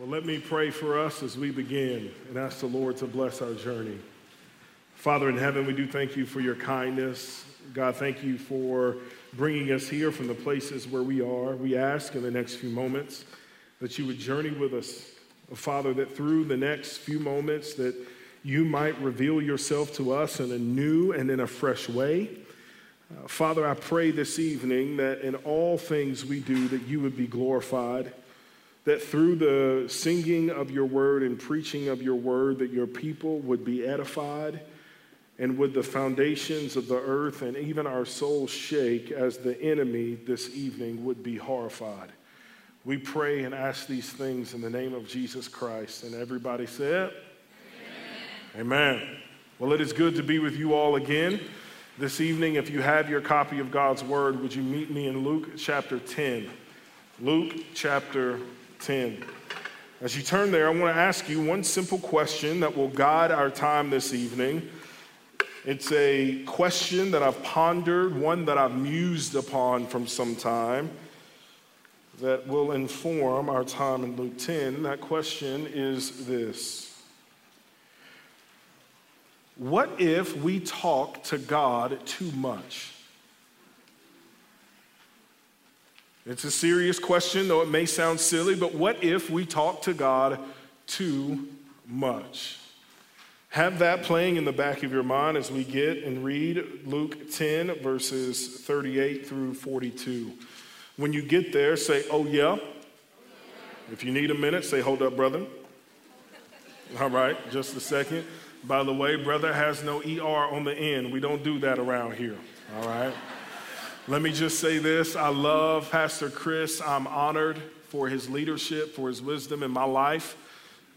Well, let me pray for us as we begin and ask the Lord to bless our journey. Father in heaven, we do thank you for your kindness. God, thank you for bringing us here from the places where we are. We ask in the next few moments that you would journey with us. Father, that through the next few moments that you might reveal yourself to us in a new and in a fresh way. Uh, Father, I pray this evening that in all things we do that you would be glorified that through the singing of your word and preaching of your word that your people would be edified and would the foundations of the earth and even our souls shake as the enemy this evening would be horrified. We pray and ask these things in the name of jesus christ. And everybody said amen, amen. well it is good to be with you all again this evening. If you have your copy of god's word would you meet me in luke chapter 10 luke chapter 10. As you turn there, I want to ask you one simple question that will guide our time this evening. It's a question that I've pondered, one that I've mused upon from some time, that will inform our time in Luke 10. That question is this What if we talk to God too much? It's a serious question, though it may sound silly, but what if we talk to God too much? Have that playing in the back of your mind as we get and read Luke 10, verses 38 through 42. When you get there, say, Oh, yeah. If you need a minute, say, Hold up, brother. All right, just a second. By the way, brother has no ER on the end. We don't do that around here. All right. Let me just say this I love Pastor Chris. I'm honored for his leadership, for his wisdom in my life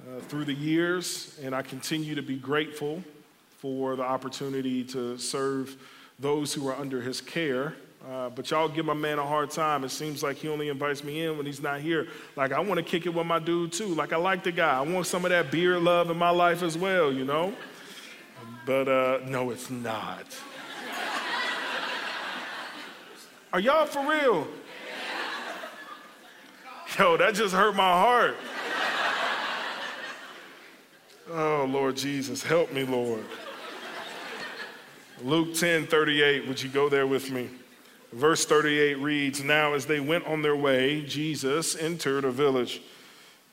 uh, through the years, and I continue to be grateful for the opportunity to serve those who are under his care. Uh, but y'all give my man a hard time. It seems like he only invites me in when he's not here. Like, I want to kick it with my dude too. Like, I like the guy. I want some of that beer love in my life as well, you know? But uh, no, it's not. Are y'all for real? Yo, that just hurt my heart. Oh, Lord Jesus, help me, Lord. Luke 10 38, would you go there with me? Verse 38 reads Now, as they went on their way, Jesus entered a village,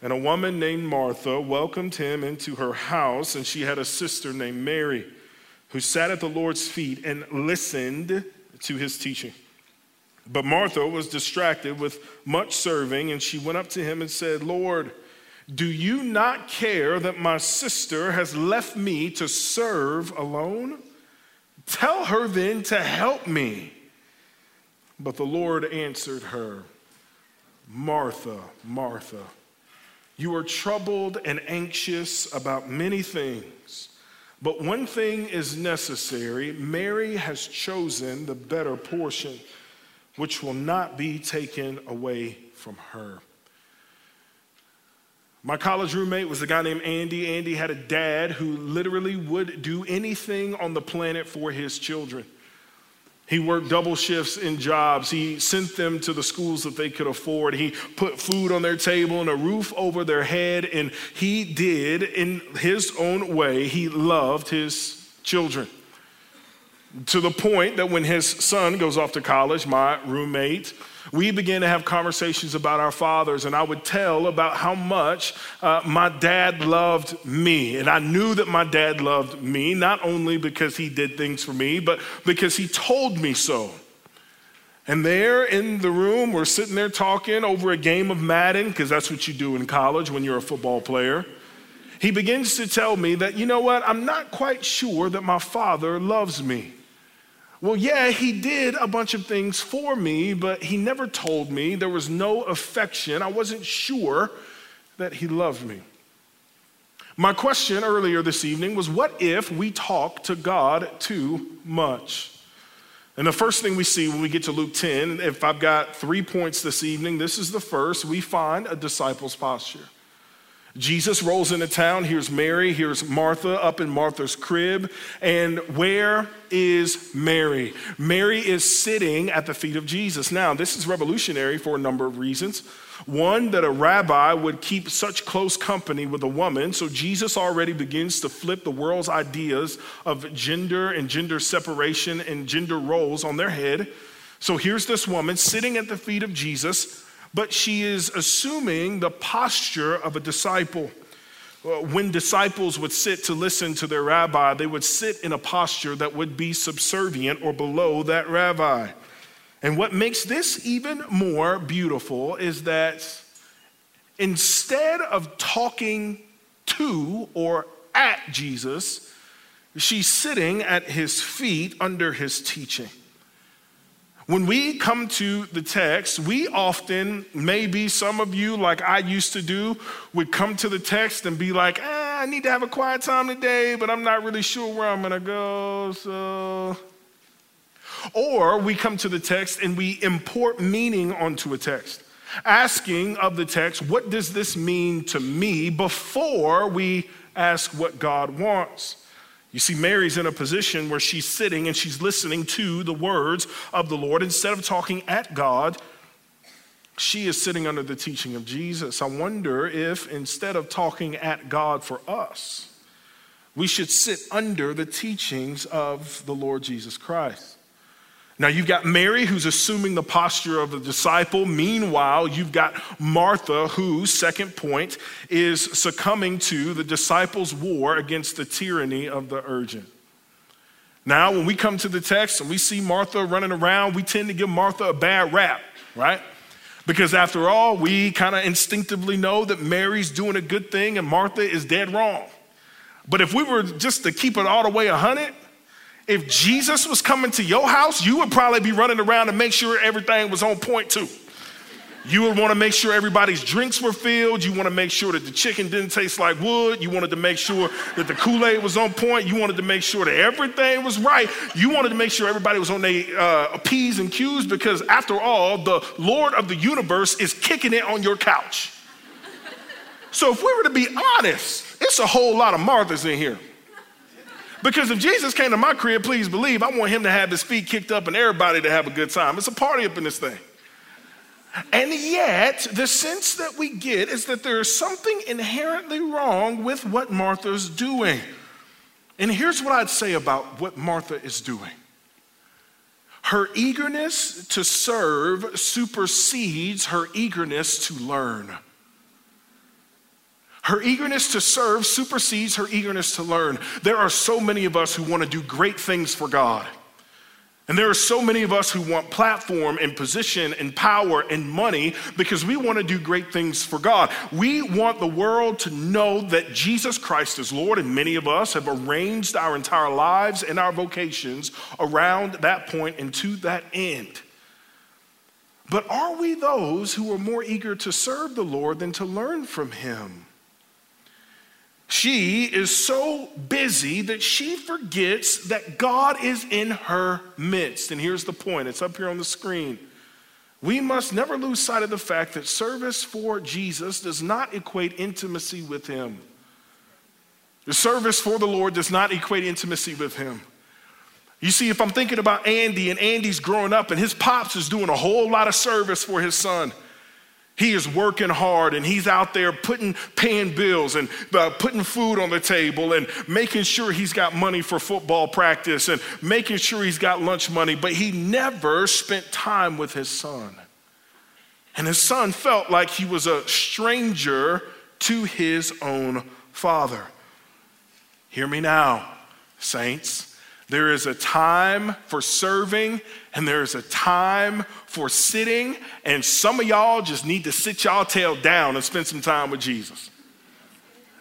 and a woman named Martha welcomed him into her house, and she had a sister named Mary who sat at the Lord's feet and listened to his teaching. But Martha was distracted with much serving, and she went up to him and said, Lord, do you not care that my sister has left me to serve alone? Tell her then to help me. But the Lord answered her, Martha, Martha, you are troubled and anxious about many things, but one thing is necessary. Mary has chosen the better portion which will not be taken away from her. My college roommate was a guy named Andy. Andy had a dad who literally would do anything on the planet for his children. He worked double shifts in jobs. He sent them to the schools that they could afford. He put food on their table and a roof over their head. And he did, in his own way, he loved his children to the point that when his son goes off to college, my roommate, we began to have conversations about our fathers, and I would tell about how much uh, my dad loved me. And I knew that my dad loved me, not only because he did things for me, but because he told me so. And there in the room, we're sitting there talking over a game of Madden, because that's what you do in college when you're a football player. He begins to tell me that, you know what, I'm not quite sure that my father loves me. Well, yeah, he did a bunch of things for me, but he never told me. There was no affection. I wasn't sure that he loved me. My question earlier this evening was what if we talk to God too much? And the first thing we see when we get to Luke 10, if I've got three points this evening, this is the first. We find a disciple's posture. Jesus rolls into town. Here's Mary. Here's Martha up in Martha's crib. And where is Mary? Mary is sitting at the feet of Jesus. Now, this is revolutionary for a number of reasons. One, that a rabbi would keep such close company with a woman. So Jesus already begins to flip the world's ideas of gender and gender separation and gender roles on their head. So here's this woman sitting at the feet of Jesus but she is assuming the posture of a disciple. Uh, when disciples would sit to listen to their rabbi, they would sit in a posture that would be subservient or below that rabbi. And what makes this even more beautiful is that instead of talking to or at Jesus, she's sitting at his feet under his teaching. When we come to the text, we often, maybe some of you, like I used to do, would come to the text and be like, eh, I need to have a quiet time today, but I'm not really sure where I'm to go. So. Or we come to the text and we import meaning onto a text, asking of the text, what does this mean to me before we ask what God wants? You see, Mary's in a position where she's sitting and she's listening to the words of the Lord. Instead of talking at God, she is sitting under the teaching of Jesus. I wonder if instead of talking at God for us, we should sit under the teachings of the Lord Jesus Christ. Now, you've got Mary, who's assuming the posture of a disciple. Meanwhile, you've got Martha, who, second point, is succumbing to the disciples' war against the tyranny of the urgent. Now, when we come to the text and we see Martha running around, we tend to give Martha a bad rap, right? Because after all, we kind of instinctively know that Mary's doing a good thing and Martha is dead wrong. But if we were just to keep it all the way 100, if Jesus was coming to your house, you would probably be running around to make sure everything was on point too. You would want to make sure everybody's drinks were filled. You want to make sure that the chicken didn't taste like wood. You wanted to make sure that the Kool Aid was on point. You wanted to make sure that everything was right. You wanted to make sure everybody was on their uh, P's and Q's because, after all, the Lord of the universe is kicking it on your couch. So, if we were to be honest, it's a whole lot of Marthas in here. Because if Jesus came to my crib, please believe, I want him to have his feet kicked up and everybody to have a good time. It's a party up in this thing. And yet, the sense that we get is that there is something inherently wrong with what Martha's doing. And here's what I'd say about what Martha is doing her eagerness to serve supersedes her eagerness to learn. Her eagerness to serve supersedes her eagerness to learn. There are so many of us who want to do great things for God. And there are so many of us who want platform and position and power and money because we want to do great things for God. We want the world to know that Jesus Christ is Lord, and many of us have arranged our entire lives and our vocations around that point and to that end. But are we those who are more eager to serve the Lord than to learn from Him? She is so busy that she forgets that God is in her midst. And here's the point it's up here on the screen. We must never lose sight of the fact that service for Jesus does not equate intimacy with Him. The service for the Lord does not equate intimacy with Him. You see, if I'm thinking about Andy and Andy's growing up and his pops is doing a whole lot of service for his son. He is working hard and he's out there putting, paying bills and uh, putting food on the table and making sure he's got money for football practice and making sure he's got lunch money, but he never spent time with his son. And his son felt like he was a stranger to his own father. Hear me now, saints. There is a time for serving and there is a time for sitting, and some of y'all just need to sit y'all tail down and spend some time with Jesus.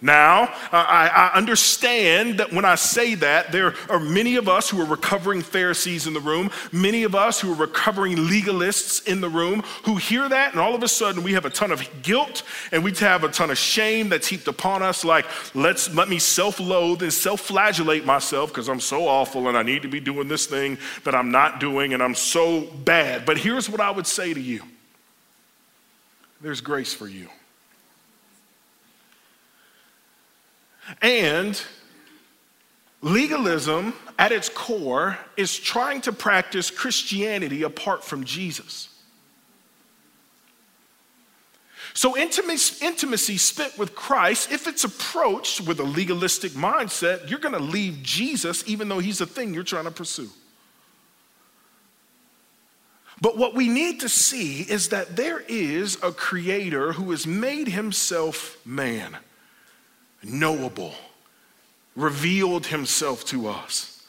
Now, I, I, understand that when I say that, there are many of us who are recovering Pharisees in the room, many of us who are recovering legalists in the room who hear that, and all of a sudden we have a ton of guilt and we have a ton of shame that's heaped upon us. Like, let's let me self loathe and self flagellate myself because I'm so awful and I need to be doing this thing that I'm not doing and I'm so bad. But here's what I would say to you there's grace for you. And legalism, at its core, is trying to practice Christianity apart from Jesus. So, intimacy, intimacy spent with Christ, if it's approached with a legalistic mindset, you're going to leave Jesus even though he's a thing you're trying to pursue. But what we need to see is that there is a creator who has made himself man, knowable, revealed himself to us.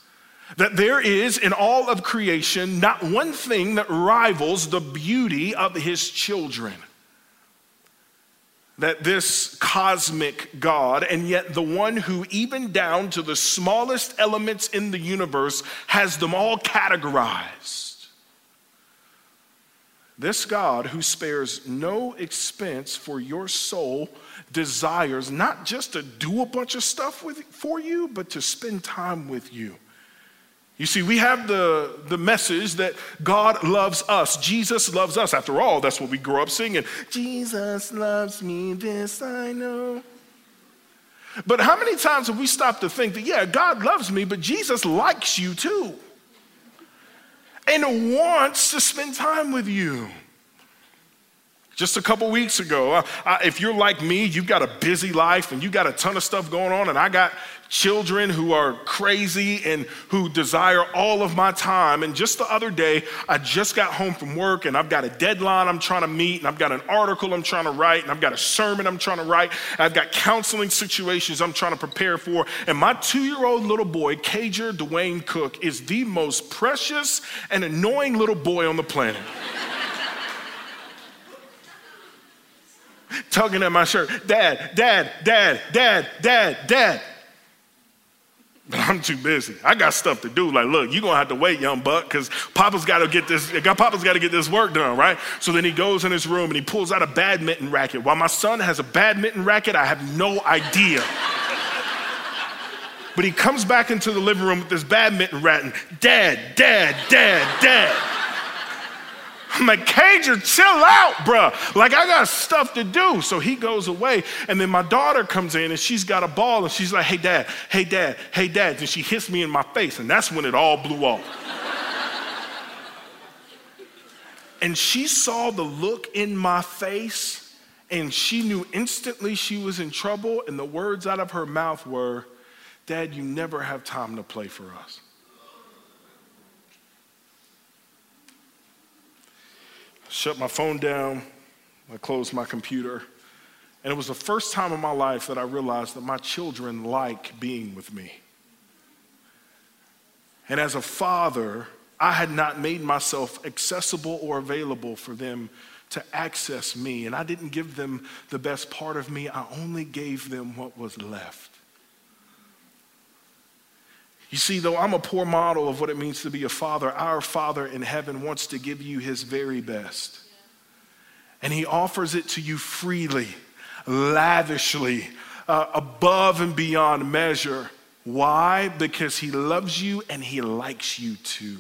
That there is in all of creation not one thing that rivals the beauty of his children that this cosmic God, and yet the one who, even down to the smallest elements in the universe, has them all categorized. This God who spares no expense for your soul desires not just to do a bunch of stuff with, for you, but to spend time with you. You see, we have the, the message that God loves us. Jesus loves us. After all, that's what we grow up singing. Jesus loves me, this I know. But how many times have we stopped to think that, yeah, God loves me, but Jesus likes you too and wants to spend time with you? Just a couple weeks ago, uh, uh, if you're like me, you've got a busy life and you got a ton of stuff going on, and I got children who are crazy and who desire all of my time. And just the other day, I just got home from work and I've got a deadline I'm trying to meet, and I've got an article I'm trying to write, and I've got a sermon I'm trying to write, I've got counseling situations I'm trying to prepare for. And my two year old little boy, Cager Dwayne Cook, is the most precious and annoying little boy on the planet. tugging at my shirt, Dad, Dad, Dad, Dad, Dad, Dad. But I'm too busy. I got stuff to do. Like, look, you're gonna have to wait, young buck, because Papa's gotta get this, Papa's gotta get this work done, right? So then he goes in his room and he pulls out a badminton racket. While my son has a badminton racket, I have no idea. but he comes back into the living room with this badminton racket. Dad, dad, dad, dad. Cager, chill out, bruh. Like, I got stuff to do. So he goes away. And then my daughter comes in and she's got a ball and she's like, hey, dad, hey, dad, hey, dad. And she hits me in my face. And that's when it all blew off. and she saw the look in my face and she knew instantly she was in trouble. And the words out of her mouth were, Dad, you never have time to play for us. Shut my phone down, I closed my computer. And it was the first time in my life that I realized that my children like being with me. And as a father, I had not made myself accessible or available for them to access me. And I didn't give them the best part of me, I only gave them what was left. You see, though I'm a poor model of what it means to be a father, our Father in heaven wants to give you his very best. And he offers it to you freely, lavishly, uh, above and beyond measure. Why? Because he loves you and he likes you too.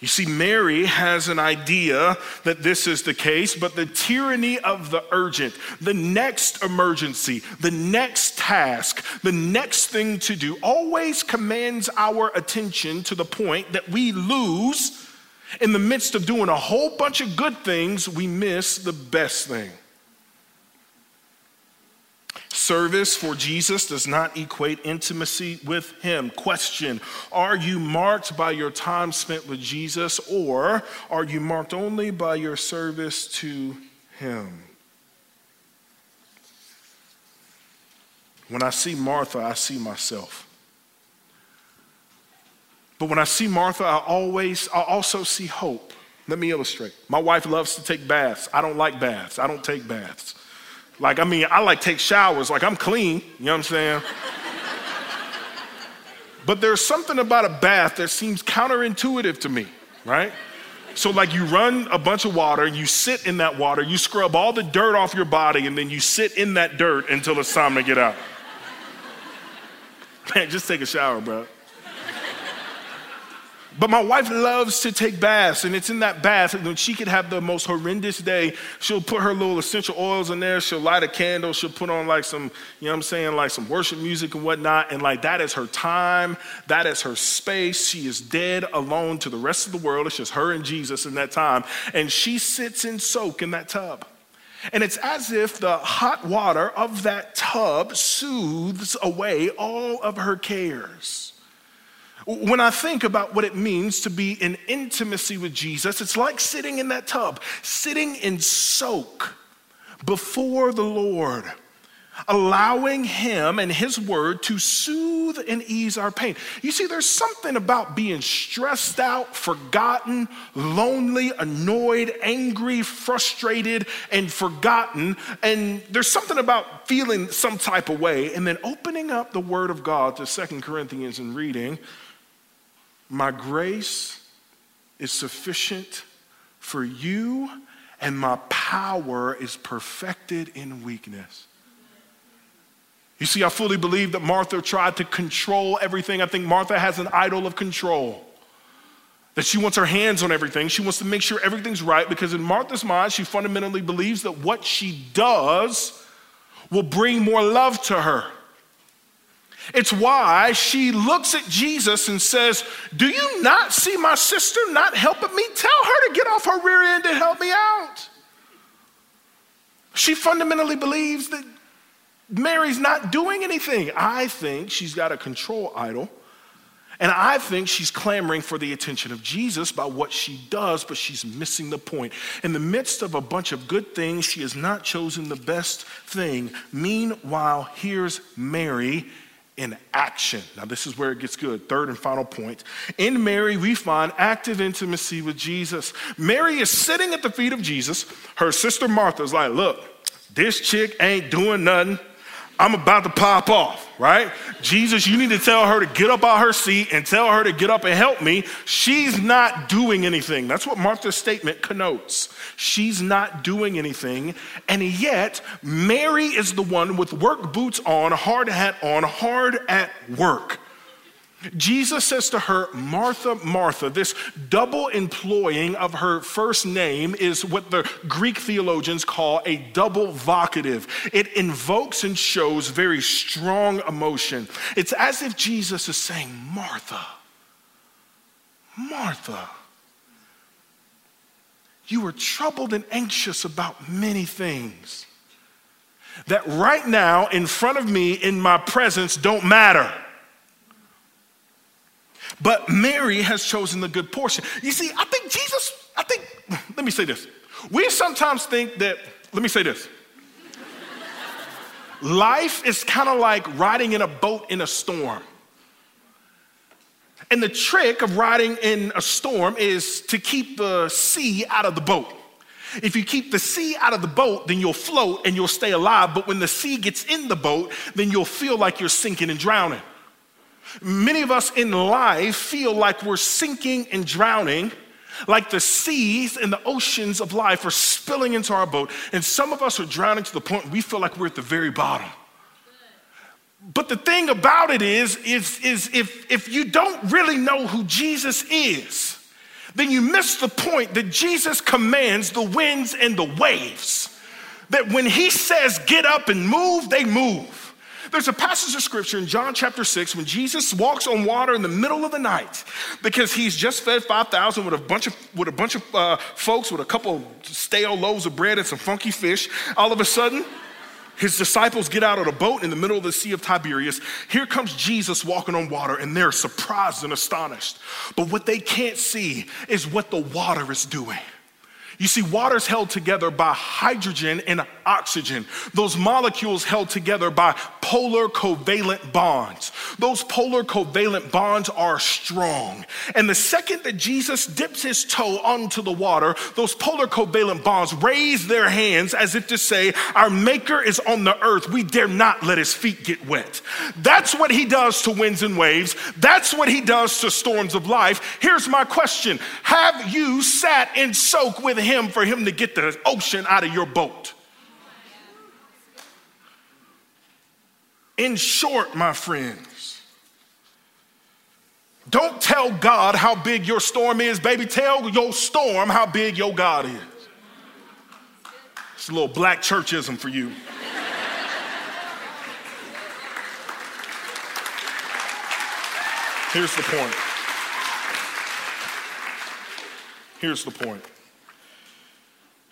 You see, Mary has an idea that this is the case, but the tyranny of the urgent, the next emergency, the next task, the next thing to do always commands our attention to the point that we lose. In the midst of doing a whole bunch of good things, we miss the best thing. Service for Jesus does not equate intimacy with Him. Question Are you marked by your time spent with Jesus, or are you marked only by your service to Him? When I see Martha, I see myself. But when I see Martha, I always, I also see hope. Let me illustrate. My wife loves to take baths. I don't like baths. I don't take baths. Like, I mean, I like take showers, like I'm clean, you know what I'm saying? but there's something about a bath that seems counterintuitive to me, right? So, like, you run a bunch of water, and you sit in that water, you scrub all the dirt off your body, and then you sit in that dirt until it's time to get out. Man, just take a shower, bro. But my wife loves to take baths, and it's in that bath. When she could have the most horrendous day, she'll put her little essential oils in there. She'll light a candle. She'll put on like some, you know what I'm saying, like some worship music and whatnot. And like that is her time. That is her space. She is dead alone to the rest of the world. It's just her and Jesus in that time. And she sits and soak in that tub. And it's as if the hot water of that tub soothes away all of her cares. When I think about what it means to be in intimacy with Jesus, it's like sitting in that tub, sitting in soak before the Lord, allowing Him and His Word to soothe and ease our pain. You see, there's something about being stressed out, forgotten, lonely, annoyed, angry, frustrated, and forgotten. And there's something about feeling some type of way and then opening up the Word of God to Second Corinthians and reading my grace is sufficient for you, and my power is perfected in weakness. You see, I fully believe that Martha tried to control everything. I think Martha has an idol of control. That she wants her hands on everything. She wants to make sure everything's right because, in Martha's mind, she fundamentally believes that what she does will bring more love to her. It's why she looks at Jesus and says, Do you not see my sister not helping me? Tell her to get off her rear end and help me out. She fundamentally believes that Mary's not doing anything. I think she's got a control idol. And I think she's clamoring for the attention of Jesus by what she does, but she's missing the point. In the midst of a bunch of good things, she has not chosen the best thing. Meanwhile, here's Mary in action. Now, this is where it gets good. Third and final point. In Mary, we find active intimacy with Jesus. Mary is sitting at the feet of Jesus. Her sister Martha's like, Look, this chick ain't doing nothing. I'm about to pop off, right? Jesus, you need to tell her to get up out her seat and tell her to get up and help me. She's not doing anything. That's what Martha's statement connotes. She's not doing anything. And yet, Mary is the one with work boots on, hard hat on, hard at work. Jesus says to her, Martha, Martha. This double employing of her first name is what the Greek theologians call a double vocative. It invokes and shows very strong emotion. It's as if Jesus is saying, Martha, Martha, you are troubled and anxious about many things that right now in front of me in my presence don't matter. But Mary has chosen the good portion. You see, I think Jesus, I think, let me say this. We sometimes think that, let me say this. Life is kind of like riding in a boat in a storm. And the trick of riding in a storm is to keep the sea out of the boat. If you keep the sea out of the boat, then you'll float and you'll stay alive. But when the sea gets in the boat, then you'll feel like you're sinking and drowning. Many of us in life feel like we're sinking and drowning, like the seas and the oceans of life are spilling into our boat. And some of us are drowning to the point we feel like we're at the very bottom. But the thing about it is, is, is if, if you don't really know who Jesus is, then you miss the point that Jesus commands the winds and the waves. That when he says, get up and move, they move. There's a passage of scripture in John chapter 6 when Jesus walks on water in the middle of the night because he's just fed 5,000 with a bunch of, with a bunch of uh, folks with a couple stale loaves of bread and some funky fish. All of a sudden, his disciples get out of the boat in the middle of the Sea of Tiberias. Here comes Jesus walking on water, and they're surprised and astonished. But what they can't see is what the water is doing. You see, water's held together by hydrogen and oxygen. Those molecules held together by polar covalent bonds. Those polar covalent bonds are strong. And the second that Jesus dips his toe onto the water, those polar covalent bonds raise their hands as if to say, Our Maker is on the earth. We dare not let his feet get wet. That's what he does to winds and waves. That's what he does to storms of life. Here's my question Have you sat and soaked with him for him to get the ocean out of your boat. In short, my friends, Don't tell God how big your storm is, baby. Tell your storm how big your God is. It's a little black churchism for you. Here's the point. Here's the point.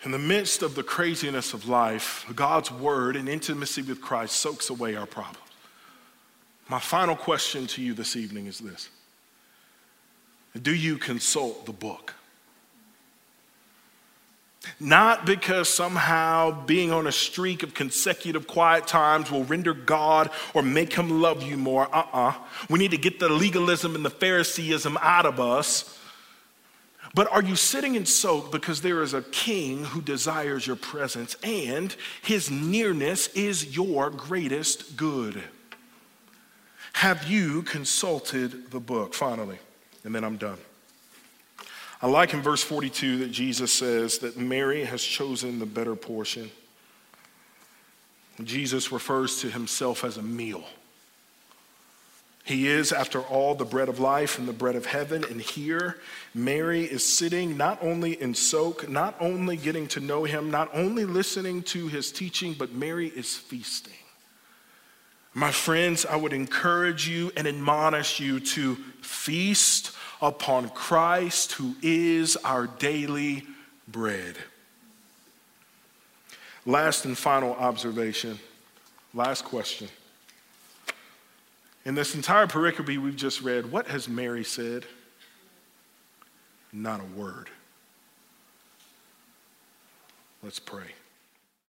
In the midst of the craziness of life, God's word and intimacy with Christ soaks away our problems. My final question to you this evening is this Do you consult the book? Not because somehow being on a streak of consecutive quiet times will render God or make him love you more. Uh uh-uh. uh We need to get the legalism and the Phariseeism out of us. But are you sitting and soak because there is a king who desires your presence and his nearness is your greatest good? Have you consulted the book? Finally, and then I'm done. I like in verse 42 that Jesus says that Mary has chosen the better portion. Jesus refers to himself as a meal. He is, after all, the bread of life and the bread of heaven. And here, Mary is sitting not only in soak, not only getting to know him, not only listening to his teaching, but Mary is feasting. My friends, I would encourage you and admonish you to feast upon Christ, who is our daily bread. Last and final observation, last question. In this entire pericope we've just read, what has Mary said? Not a word. Let's pray.